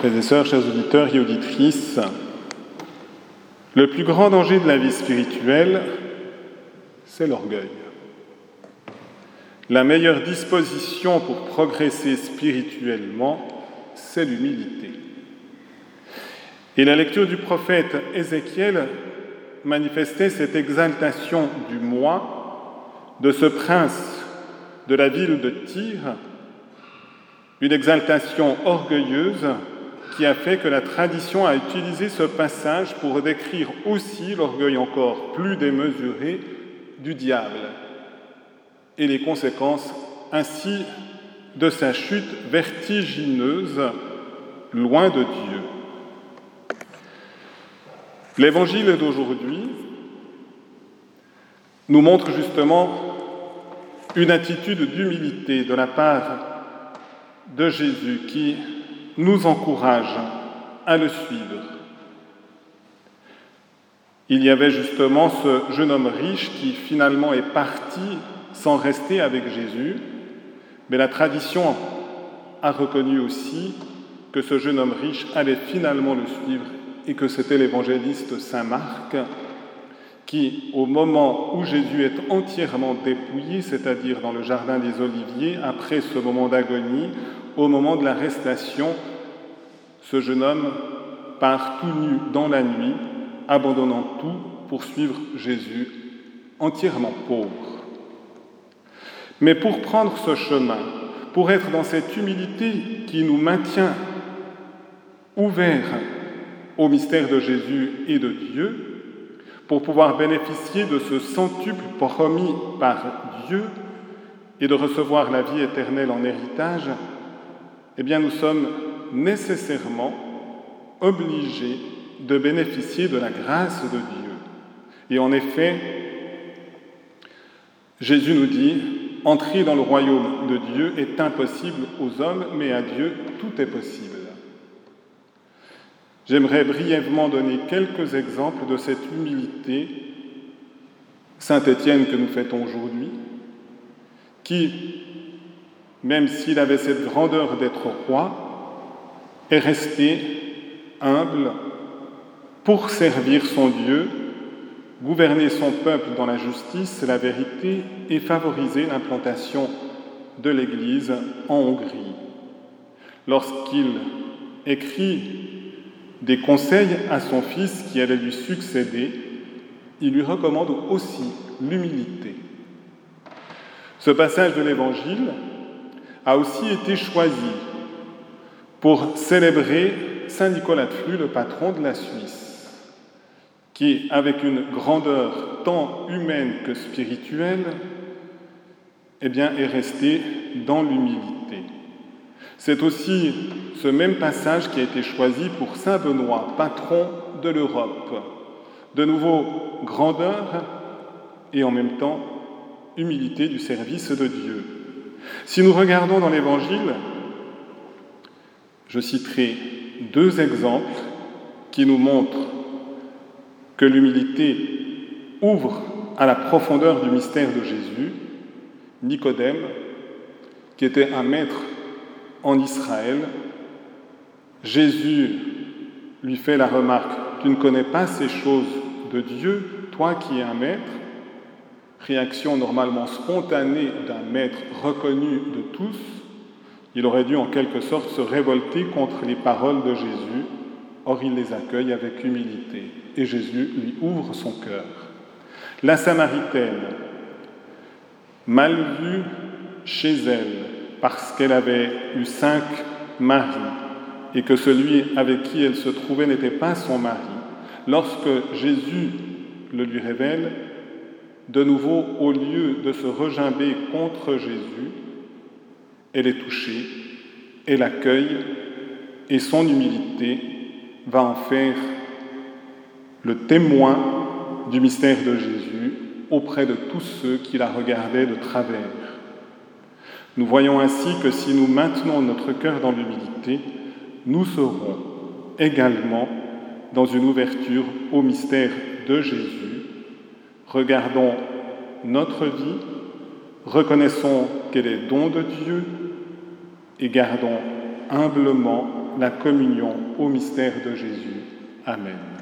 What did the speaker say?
Frères et sœurs, chers auditeurs et auditrices, le plus grand danger de la vie spirituelle, c'est l'orgueil. La meilleure disposition pour progresser spirituellement, c'est l'humilité. Et la lecture du prophète Ézéchiel manifestait cette exaltation du moi, de ce prince de la ville de Tyr, une exaltation orgueilleuse qui a fait que la tradition a utilisé ce passage pour décrire aussi l'orgueil encore plus démesuré du diable et les conséquences ainsi de sa chute vertigineuse loin de Dieu. L'évangile d'aujourd'hui nous montre justement une attitude d'humilité de la part de Jésus qui nous encourage à le suivre. Il y avait justement ce jeune homme riche qui finalement est parti sans rester avec Jésus, mais la tradition a reconnu aussi que ce jeune homme riche allait finalement le suivre et que c'était l'évangéliste Saint Marc qui, au moment où Jésus est entièrement dépouillé, c'est-à-dire dans le jardin des Oliviers, après ce moment d'agonie, au moment de l'arrestation, ce jeune homme part tout nu dans la nuit, abandonnant tout pour suivre Jésus, entièrement pauvre. Mais pour prendre ce chemin, pour être dans cette humilité qui nous maintient ouverts au mystère de Jésus et de Dieu, pour pouvoir bénéficier de ce centuple promis par Dieu et de recevoir la vie éternelle en héritage, eh bien nous sommes nécessairement obligés de bénéficier de la grâce de Dieu. Et en effet, Jésus nous dit, entrer dans le royaume de Dieu est impossible aux hommes, mais à Dieu tout est possible. J'aimerais brièvement donner quelques exemples de cette humilité, Saint Étienne que nous fêtons aujourd'hui, qui, même s'il avait cette grandeur d'être roi, est resté humble pour servir son Dieu, gouverner son peuple dans la justice, la vérité et favoriser l'implantation de l'Église en Hongrie. Lorsqu'il écrit des conseils à son fils qui allait lui succéder, il lui recommande aussi l'humilité. Ce passage de l'Évangile a aussi été choisi pour célébrer Saint Nicolas de Flux, le patron de la Suisse, qui, avec une grandeur tant humaine que spirituelle, eh bien, est resté dans l'humilité. C'est aussi ce même passage qui a été choisi pour Saint Benoît, patron de l'Europe. De nouveau, grandeur et en même temps humilité du service de Dieu. Si nous regardons dans l'Évangile, je citerai deux exemples qui nous montrent que l'humilité ouvre à la profondeur du mystère de Jésus. Nicodème, qui était un maître en Israël, Jésus lui fait la remarque, tu ne connais pas ces choses de Dieu, toi qui es un maître, réaction normalement spontanée d'un maître reconnu de tous, il aurait dû en quelque sorte se révolter contre les paroles de Jésus. Or, il les accueille avec humilité et Jésus lui ouvre son cœur. La Samaritaine, mal vue chez elle parce qu'elle avait eu cinq maris et que celui avec qui elle se trouvait n'était pas son mari, lorsque Jésus le lui révèle, de nouveau, au lieu de se regimber contre Jésus, elle est touchée, elle accueille et son humilité va en faire le témoin du mystère de Jésus auprès de tous ceux qui la regardaient de travers. Nous voyons ainsi que si nous maintenons notre cœur dans l'humilité, nous serons également dans une ouverture au mystère de Jésus. Regardons notre vie, reconnaissons qu'elle est don de Dieu et gardons humblement la communion au mystère de Jésus. Amen.